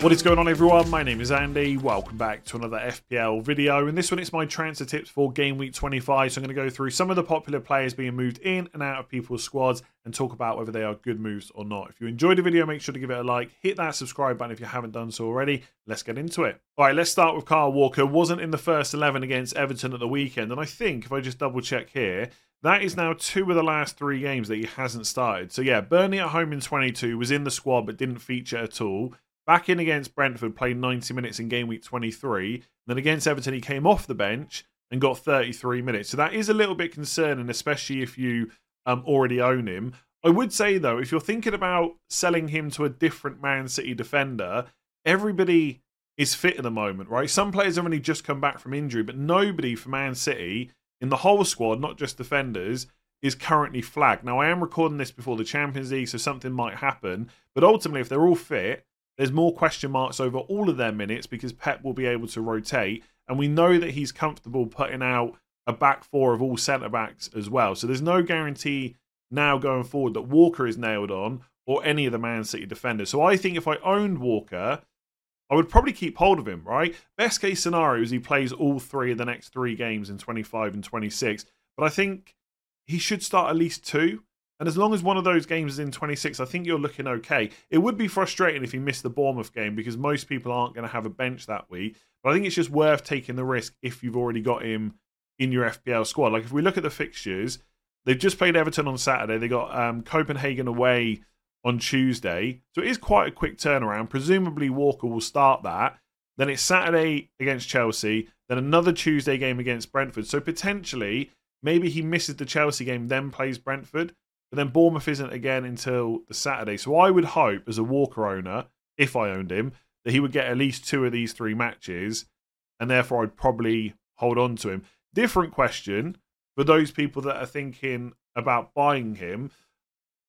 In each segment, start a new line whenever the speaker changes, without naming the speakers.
What is going on everyone? My name is Andy. Welcome back to another FPL video. In this one it's my transfer tips for game week 25. So I'm going to go through some of the popular players being moved in and out of people's squads and talk about whether they are good moves or not. If you enjoyed the video, make sure to give it a like. Hit that subscribe button if you haven't done so already. Let's get into it. All right, let's start with Kyle Walker. Wasn't in the first 11 against Everton at the weekend. And I think if I just double check here, that is now two of the last three games that he hasn't started. So yeah, Burnley at home in 22 was in the squad but didn't feature at all. Back in against Brentford, played 90 minutes in game week 23. Then against Everton, he came off the bench and got 33 minutes. So that is a little bit concerning, especially if you um, already own him. I would say, though, if you're thinking about selling him to a different Man City defender, everybody is fit at the moment, right? Some players have only just come back from injury, but nobody for Man City in the whole squad, not just defenders, is currently flagged. Now, I am recording this before the Champions League, so something might happen. But ultimately, if they're all fit, there's more question marks over all of their minutes because Pep will be able to rotate. And we know that he's comfortable putting out a back four of all centre backs as well. So there's no guarantee now going forward that Walker is nailed on or any of the Man City defenders. So I think if I owned Walker, I would probably keep hold of him, right? Best case scenario is he plays all three of the next three games in 25 and 26. But I think he should start at least two. And as long as one of those games is in 26, I think you're looking okay. It would be frustrating if you missed the Bournemouth game because most people aren't going to have a bench that week. But I think it's just worth taking the risk if you've already got him in your FPL squad. Like if we look at the fixtures, they've just played Everton on Saturday. They got um, Copenhagen away on Tuesday. So it is quite a quick turnaround. Presumably Walker will start that. Then it's Saturday against Chelsea. Then another Tuesday game against Brentford. So potentially, maybe he misses the Chelsea game, then plays Brentford. But then Bournemouth isn't again until the Saturday. So I would hope, as a Walker owner, if I owned him, that he would get at least two of these three matches, and therefore I'd probably hold on to him. Different question for those people that are thinking about buying him.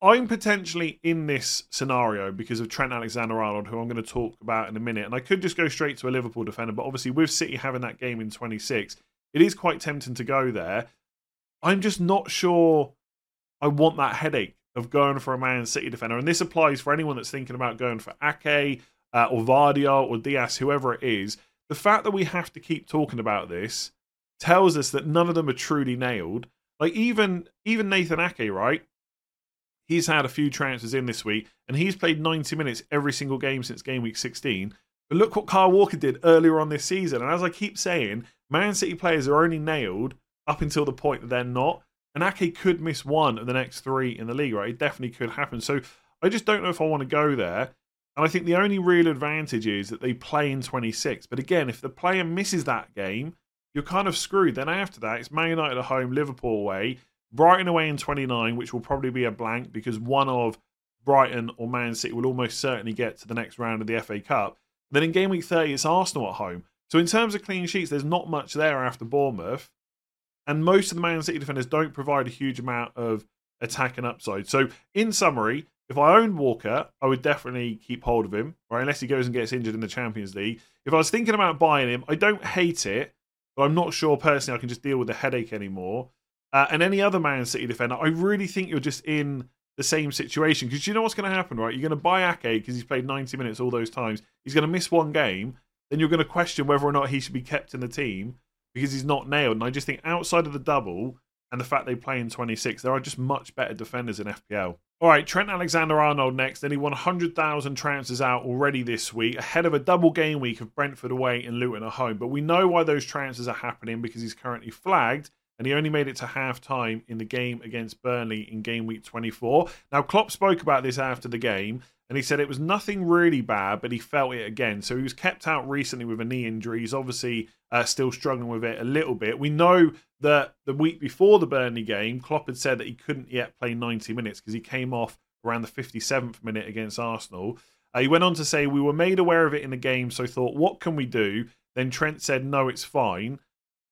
I'm potentially in this scenario because of Trent Alexander Arnold, who I'm going to talk about in a minute. And I could just go straight to a Liverpool defender, but obviously, with City having that game in 26, it is quite tempting to go there. I'm just not sure I want that headache of going for a Man City defender. And this applies for anyone that's thinking about going for Ake uh, or Vardy or Dias, whoever it is. The fact that we have to keep talking about this tells us that none of them are truly nailed. Like even even Nathan Ake, right? He's had a few transfers in this week, and he's played 90 minutes every single game since game week 16. But look what Kyle Walker did earlier on this season. And as I keep saying, Man City players are only nailed up until the point that they're not. And Ake could miss one of the next three in the league, right? It definitely could happen. So I just don't know if I want to go there. And I think the only real advantage is that they play in 26. But again, if the player misses that game, you're kind of screwed. Then after that, it's Man United at home, Liverpool away, Brighton away in 29, which will probably be a blank because one of Brighton or Man City will almost certainly get to the next round of the FA Cup. Then in game week 30, it's Arsenal at home. So in terms of clean sheets, there's not much there after Bournemouth. And most of the Man City defenders don't provide a huge amount of attack and upside. So, in summary, if I owned Walker, I would definitely keep hold of him, right? Unless he goes and gets injured in the Champions League. If I was thinking about buying him, I don't hate it, but I'm not sure personally I can just deal with the headache anymore. Uh, and any other Man City defender, I really think you're just in the same situation because you know what's going to happen, right? You're going to buy Ake because he's played 90 minutes all those times. He's going to miss one game. Then you're going to question whether or not he should be kept in the team because he's not nailed. And I just think outside of the double, and the fact they play in 26. There are just much better defenders in FPL. All right, Trent Alexander Arnold next. Then he won 100,000 transfers out already this week, ahead of a double game week of Brentford away and Luton at home. But we know why those transfers are happening because he's currently flagged and he only made it to half time in the game against Burnley in game week 24. Now, Klopp spoke about this after the game and he said it was nothing really bad, but he felt it again. So he was kept out recently with a knee injury. He's obviously uh, still struggling with it a little bit. We know that the week before the Burnley game, Klopp had said that he couldn't yet play 90 minutes because he came off around the 57th minute against Arsenal. Uh, he went on to say, We were made aware of it in the game, so thought, What can we do? Then Trent said, No, it's fine.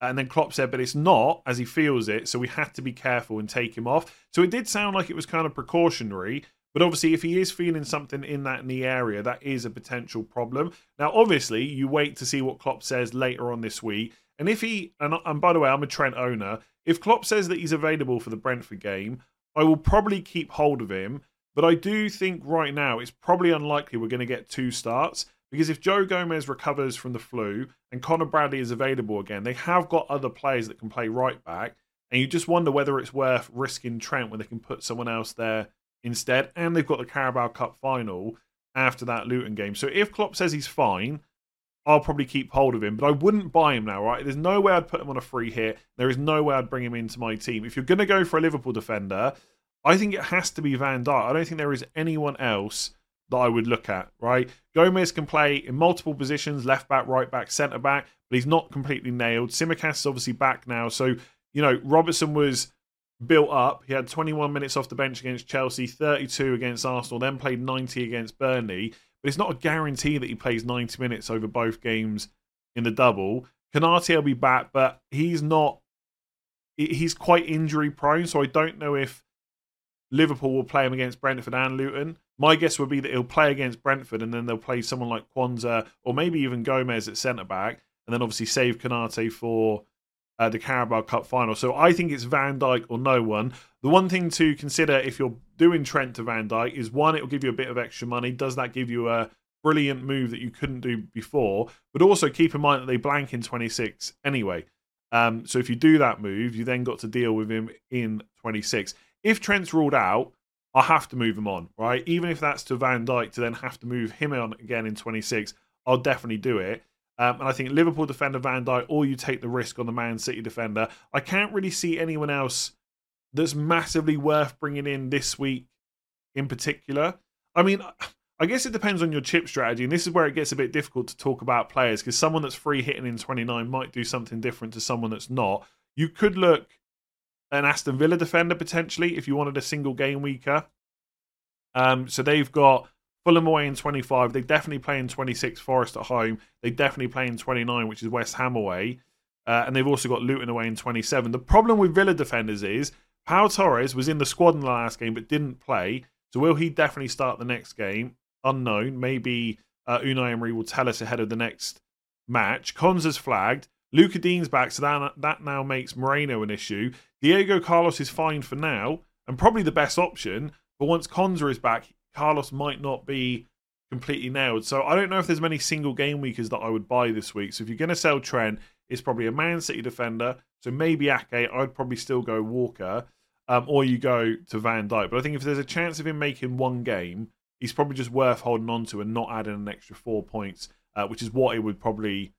And then Klopp said, but it's not as he feels it, so we had to be careful and take him off. So it did sound like it was kind of precautionary, but obviously, if he is feeling something in that knee area, that is a potential problem. Now, obviously, you wait to see what Klopp says later on this week. And if he, and, and by the way, I'm a Trent owner, if Klopp says that he's available for the Brentford game, I will probably keep hold of him. But I do think right now it's probably unlikely we're going to get two starts because if Joe Gomez recovers from the flu and Connor Bradley is available again, they have got other players that can play right back. And you just wonder whether it's worth risking Trent when they can put someone else there instead. And they've got the Carabao Cup final after that Luton game. So if Klopp says he's fine, I'll probably keep hold of him, but I wouldn't buy him now, right? There's no way I'd put him on a free hit. There is no way I'd bring him into my team. If you're going to go for a Liverpool defender, I think it has to be Van Dijk. I don't think there is anyone else that I would look at, right? Gomez can play in multiple positions left back, right back, centre back, but he's not completely nailed. Tsimikas is obviously back now. So, you know, Robertson was built up. He had 21 minutes off the bench against Chelsea, 32 against Arsenal, then played 90 against Burnley. But it's not a guarantee that he plays 90 minutes over both games in the double. Konate will be back, but he's not. He's quite injury prone, so I don't know if Liverpool will play him against Brentford and Luton. My guess would be that he'll play against Brentford and then they'll play someone like Quansah or maybe even Gomez at centre back, and then obviously save Konate for uh, the Carabao Cup final. So I think it's Van Dijk or no one. The one thing to consider if you're doing Trent to Van Dijk is one, it will give you a bit of extra money. Does that give you a brilliant move that you couldn't do before? But also keep in mind that they blank in 26 anyway. Um, so if you do that move, you then got to deal with him in 26. If Trent's ruled out, I have to move him on, right? Even if that's to Van Dijk to then have to move him on again in 26, I'll definitely do it. Um, and I think Liverpool defender Van Dijk, or you take the risk on the Man City defender. I can't really see anyone else that's massively worth bringing in this week in particular. I mean, I guess it depends on your chip strategy, and this is where it gets a bit difficult to talk about players because someone that's free hitting in 29 might do something different to someone that's not. You could look an Aston Villa defender potentially if you wanted a single game weaker. Um, so they've got Fulham away in 25. They definitely play in 26. Forest at home. They definitely play in 29, which is West Ham away. Uh, and they've also got Luton away in 27. The problem with Villa defenders is Pau Torres was in the squad in the last game but didn't play. So will he definitely start the next game? Unknown. Maybe uh, Unai Emery will tell us ahead of the next match. Konsa's flagged. Lucas Digne's back, so that, that now makes Moreno an issue. Diego Carlos is fine for now and probably the best option. But once Konsa is back, Carlos might not be completely nailed. So I don't know if there's many single game weekers that I would buy this week. So if you're going to sell Trent, it's probably a Man City defender. So maybe Ake. I'd probably still go Walker, um, or you go to Van Dijk. But I think if there's a chance of him making one game, he's probably just worth holding on to and not adding an extra four points, uh, which is what it would probably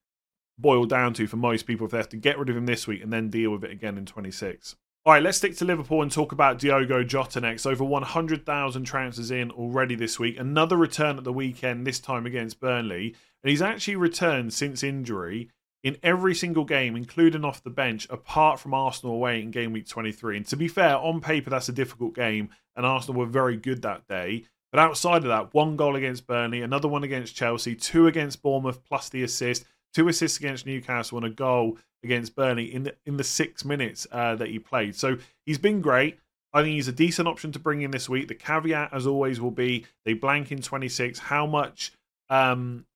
boil down to for most people if they have to get rid of him this week and then deal with it again in 26. All right, let's stick to Liverpool and talk about Diogo Jota next. Over 100,000 transfers in already this week. Another return at the weekend, this time against Burnley. And he's actually returned since injury in every single game, including off the bench, apart from Arsenal away in game week 23. And to be fair, on paper, that's a difficult game, and Arsenal were very good that day. But outside of that, one goal against Burnley, another one against Chelsea, two against Bournemouth, plus the assist, two assists against Newcastle, and a goal against Burnley in the, in the six minutes uh, that he played. So he's been great. I think he's a decent option to bring in this week. The caveat, as always, will be they blank in 26. How much, um,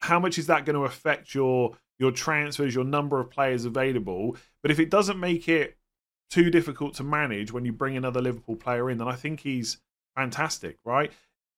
how much is that going to affect your your transfers, your number of players available? But if it doesn't make it too difficult to manage when you bring another Liverpool player in, then I think he's fantastic, right?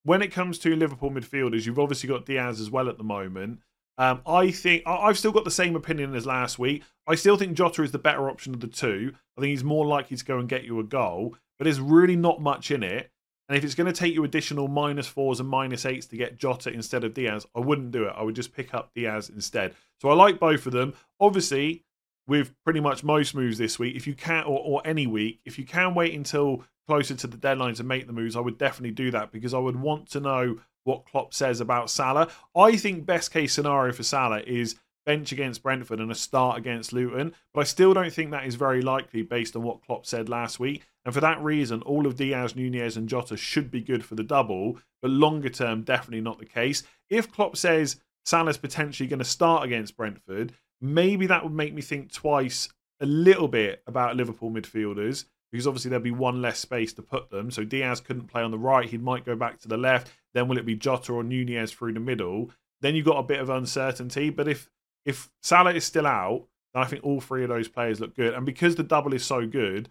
When it comes to Liverpool midfielders, you've obviously got Diaz as well at the moment. Um, I think I've still got the same opinion as last week. I still think Jota is the better option of the two. I think he's more likely to go and get you a goal, but there's really not much in it. And if it's going to take you additional minus fours and minus eights to get Jota instead of Diaz, I wouldn't do it. I would just pick up Diaz instead. So I like both of them. Obviously, with pretty much most moves this week, if you can, or, or any week, if you can wait until closer to the deadline to make the moves, I would definitely do that because I would want to know what Klopp says about Salah. I think best case scenario for Salah is bench against Brentford and a start against Luton, but I still don't think that is very likely based on what Klopp said last week. And for that reason, all of Diaz, Nunez, and Jota should be good for the double, but longer term, definitely not the case. If Klopp says Salah's potentially going to start against Brentford, maybe that would make me think twice a little bit about Liverpool midfielders because obviously there'd be one less space to put them. So Diaz couldn't play on the right, he might go back to the left. Then will it be Jota or Nunez through the middle? Then you've got a bit of uncertainty. But if if Salah is still out, then I think all three of those players look good. And because the double is so good,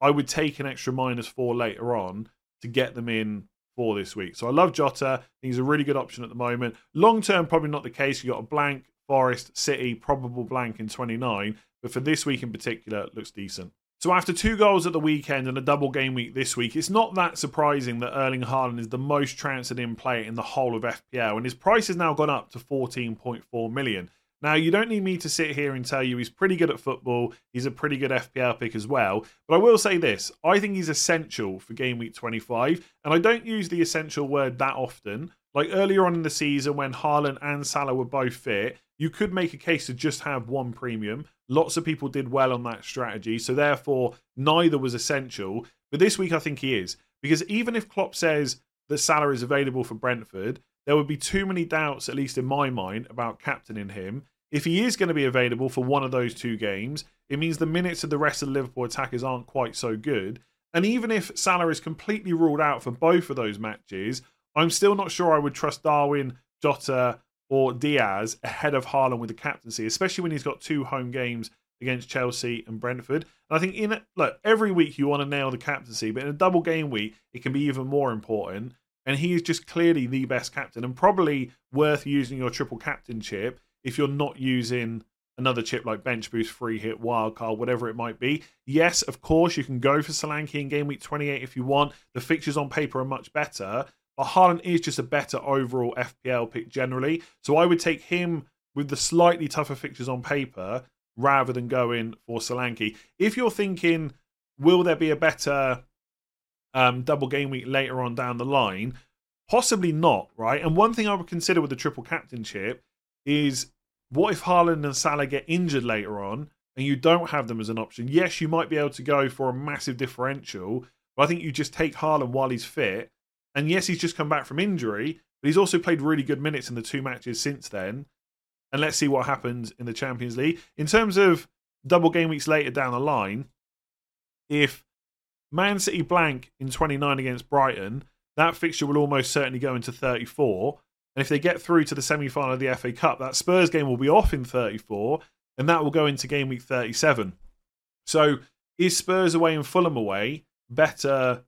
I would take an extra minus four later on to get them in for this week. So I love Jota. He's a really good option at the moment. Long term, probably not the case. You got a blank Forest, City, probable blank in 29. But for this week in particular, looks decent. So after two goals at the weekend and a double game week this week, it's not that surprising that Erling Haaland is the most transferred in player in the whole of FPL, and his price has now gone up to 14.4 million. Now, you don't need me to sit here and tell you he's pretty good at football. He's a pretty good FPL pick as well. But I will say this I think he's essential for game week 25. And I don't use the essential word that often. Like earlier on in the season, when Haaland and Salah were both fit, you could make a case to just have one premium. Lots of people did well on that strategy. So therefore, neither was essential. But this week, I think he is. Because even if Klopp says that Salah is available for Brentford, there would be too many doubts, at least in my mind, about captaining him. If he is going to be available for one of those two games, it means the minutes of the rest of the Liverpool attackers aren't quite so good. And even if Salah is completely ruled out for both of those matches, I'm still not sure I would trust Darwin, Jota, or Diaz ahead of Haaland with the captaincy, especially when he's got two home games against Chelsea and Brentford. And I think in look every week you want to nail the captaincy, but in a double game week it can be even more important and he is just clearly the best captain and probably worth using your triple captain chip if you're not using another chip like bench boost, free hit, wildcard, whatever it might be. Yes, of course, you can go for Solanke in game week 28 if you want. The fixtures on paper are much better, but Haaland is just a better overall FPL pick generally. So I would take him with the slightly tougher fixtures on paper rather than going for Solanke. If you're thinking, will there be a better um, double game week later on down the line? Possibly not, right? And one thing I would consider with the triple captainship is what if Haaland and Salah get injured later on and you don't have them as an option? Yes, you might be able to go for a massive differential, but I think you just take Haaland while he's fit. And yes, he's just come back from injury, but he's also played really good minutes in the two matches since then. And let's see what happens in the Champions League. In terms of double game weeks later down the line, if Man City blank in 29 against Brighton, that fixture will almost certainly go into 34. And if they get through to the semi final of the FA Cup, that Spurs game will be off in 34, and that will go into game week 37. So is Spurs away and Fulham away better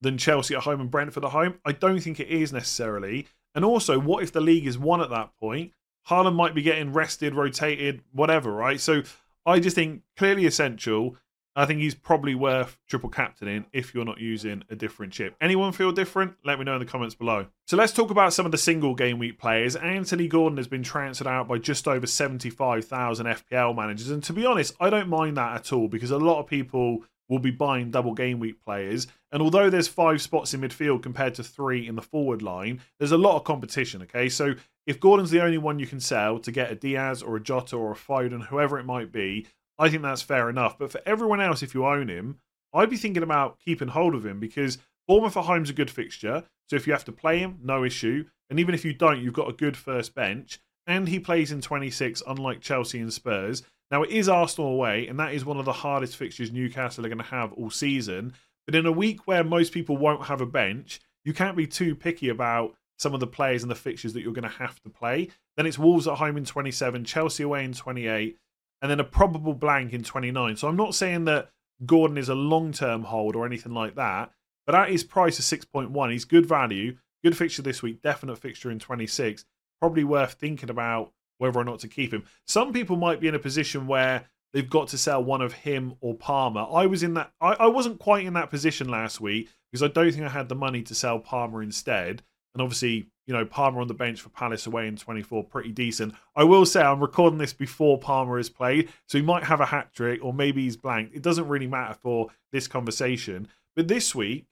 than Chelsea at home and Brentford at home? I don't think it is necessarily. And also, what if the league is won at that point? Haaland might be getting rested, rotated, whatever, right? So I just think clearly essential. I think he's probably worth triple captaining if you're not using a different chip. Anyone feel different? Let me know in the comments below. So let's talk about some of the single game week players. Anthony Gordon has been transferred out by just over 75,000 FPL managers. And to be honest, I don't mind that at all because a lot of people will be buying double game week players. And although there's five spots in midfield compared to three in the forward line, there's a lot of competition. Okay, so if Gordon's the only one you can sell to get a Diaz or a Jota or a Foden, whoever it might be, I think that's fair enough. But for everyone else, if you own him, I'd be thinking about keeping hold of him because Bournemouth at home's a good fixture. So if you have to play him, no issue. And even if you don't, you've got a good first bench. And he plays in 26, unlike Chelsea and Spurs. Now, it is Arsenal away, and that is one of the hardest fixtures Newcastle are going to have all season. But in a week where most people won't have a bench, you can't be too picky about some of the players and the fixtures that you're going to have to play. Then it's Wolves at home in 27, Chelsea away in 28, and then a probable blank in 29. So I'm not saying that Gordon is a long term hold or anything like that, but at his price of 6.1, he's good value, good fixture this week, definite fixture in 26. Probably worth thinking about whether or not to keep him. Some people might be in a position where they've got to sell one of him or Palmer. I was in that. I, I wasn't quite in that position last week because I don't think I had the money to sell Palmer instead. And obviously, you know, Palmer on the bench for Palace away in 24, pretty decent. I will say I'm recording this before Palmer has played, so he might have a hat trick or maybe he's blank. It doesn't really matter for this conversation. But this week,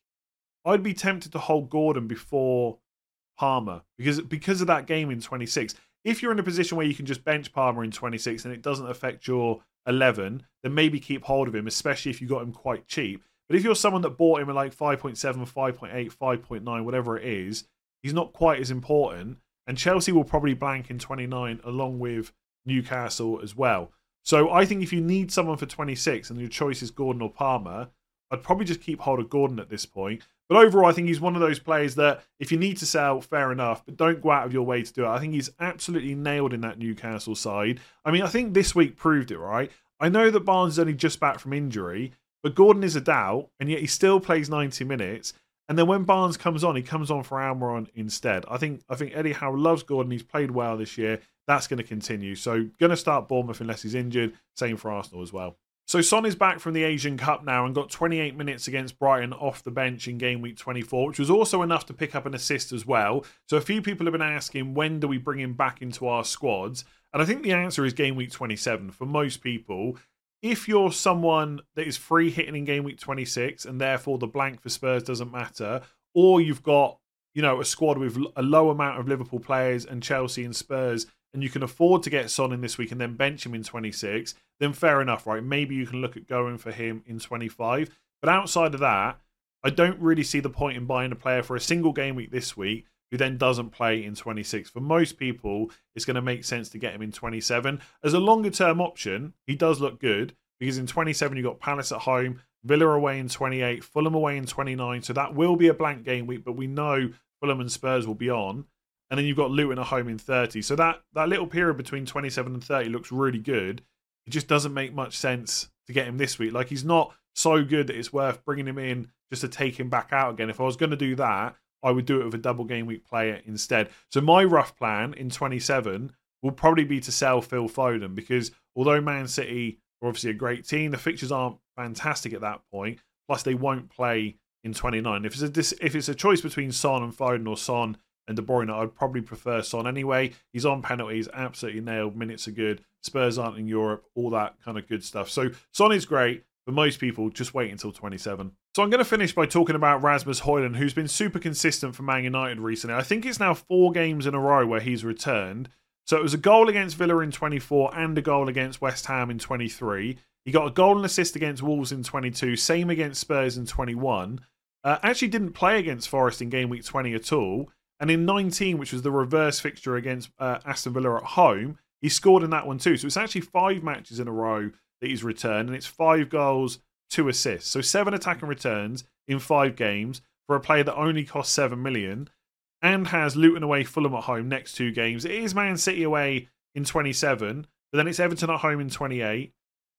I'd be tempted to hold Gordon before Palmer because because of that game in 26. If you're in a position where you can just bench Palmer in 26 and it doesn't affect your 11, then maybe keep hold of him, especially if you got him quite cheap. But if you're someone that bought him at like 5.7, 5.8, 5.9, whatever it is, he's not quite as important. And Chelsea will probably blank in 29 along with Newcastle as well. So I think if you need someone for 26 and your choice is Gordon or Palmer, I'd probably just keep hold of Gordon at this point. But overall, I think he's one of those players that if you need to sell, fair enough, but don't go out of your way to do it. I think he's absolutely nailed in that Newcastle side. I mean, I think this week proved it, right? I know that Barnes is only just back from injury, but Gordon is a doubt, and yet he still plays 90 minutes. And then when Barnes comes on, he comes on for Almiron instead. I think I think Eddie Howe loves Gordon. He's played well this year. That's going to continue. So going to start Bournemouth unless he's injured. Same for Arsenal as well. So Son is back from the Asian Cup now and got 28 minutes against Brighton off the bench in game week 24, which was also enough to pick up an assist as well. So a few people have been asking when do we bring him back into our squads? And I think the answer is game week 27 for most people if you're someone that is free hitting in game week 26 and therefore the blank for Spurs doesn't matter, or you've got you know a squad with a low amount of Liverpool players and Chelsea and Spurs, and you can afford to get Son in this week and then bench him in 26, then fair enough, right? Maybe you can look at going for him in 25. But outside of that, I don't really see the point in buying a player for a single game week this week who then doesn't play in 26. For most people, it's going to make sense to get him in 27. As a longer term option, he does look good because in 27 you've got Palace at home, Villa away in 28, Fulham away in 29. So that will be a blank game week, but we know Fulham and Spurs will be on. And then you've got Luton at home in 30. So that, that little period between 27 and 30 looks really good. It just doesn't make much sense to get him this week. Like he's not so good that it's worth bringing him in just to take him back out again. If I was going to do that, I would do it with a double game week player instead. So my rough plan in 27 will probably be to sell Phil Foden because although Man City are obviously a great team, the fixtures aren't fantastic at that point. Plus, they won't play in 29. If it's a if it's a choice between Son and Foden or Son and De Bruyne, I'd probably prefer Son anyway. He's on penalties, absolutely nailed. Minutes are good. Spurs aren't in Europe, all that kind of good stuff. So Son is great. For most people, just wait until 27. So I'm going to finish by talking about Rasmus Højlund, who's been super consistent for Man United recently. I think it's now four games in a row where he's returned. So it was a goal against Villa in 24 and a goal against West Ham in 23. He got a and assist against Wolves in 22, same against Spurs in 21. Uh, actually didn't play against Forest in game week 20 at all. And in 19, which was the reverse fixture against uh, Aston Villa at home, he scored in that one too. So it's actually five matches in a row that he's returned, and it's five goals, two assists. So seven attacking returns in five games for a player that only costs seven million and has Luton away, Fulham at home next two games. It is Man City away in 27, but then it's Everton at home in 28.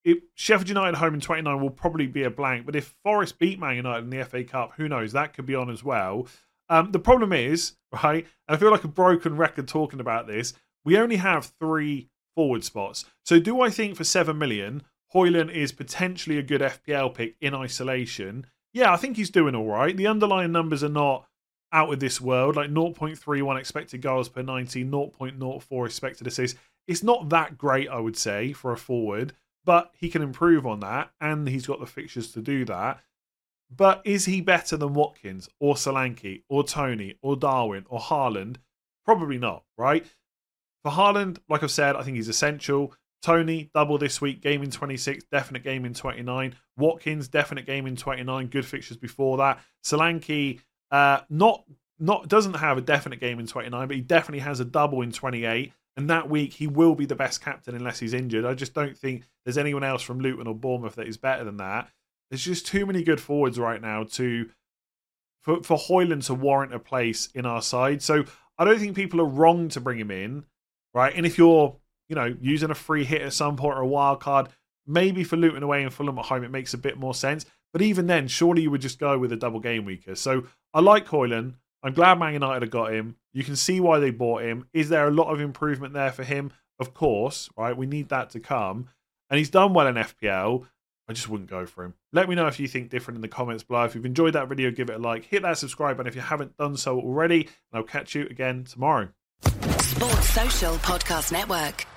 It, Sheffield United home in 29 will probably be a blank, but if Forest beat Man United in the FA Cup, who knows? That could be on as well. Um, the problem is, right, I feel like a broken record talking about this, we only have three forward spots. So do I think for 7 million, Højlund is potentially a good FPL pick in isolation? Yeah, I think he's doing all right. The underlying numbers are not out of this world, like 0.31 expected goals per 90, 0.04 expected assists. It's not that great, I would say, for a forward, but he can improve on that, and he's got the fixtures to do that. But is he better than Watkins or Solanke or Toney or Darwin or Haaland? Probably not, right? For Haaland, like I've said, I think he's essential. Toney, double this week, game in 26, definite game in 29. Watkins, definite game in 29, good fixtures before that. Solanke, uh, not not doesn't have a definite game in 29, but he definitely has a double in 28. And that week, he will be the best captain unless he's injured. I just don't think there's anyone else from Luton or Bournemouth that is better than that. There's just too many good forwards right now to for for Højlund to warrant a place in our side. So I don't think people are wrong to bring him in right? And if you're, you know, using a free hit at some point or a wild card, maybe for Luton away and Fulham at home, it makes a bit more sense. But even then, surely you would just go with a double game weaker. So I like Højlund. I'm glad Man United have got him. You can see why they bought him. Is there a lot of improvement there for him? of course, right? We need that to come. And he's done well in FPL. I just wouldn't go for him. Let me know if you think different in the comments below. If you've enjoyed that video, give it a like, hit that subscribe button if you haven't done so already, and I'll catch you again tomorrow.
Sports Social Podcast Network.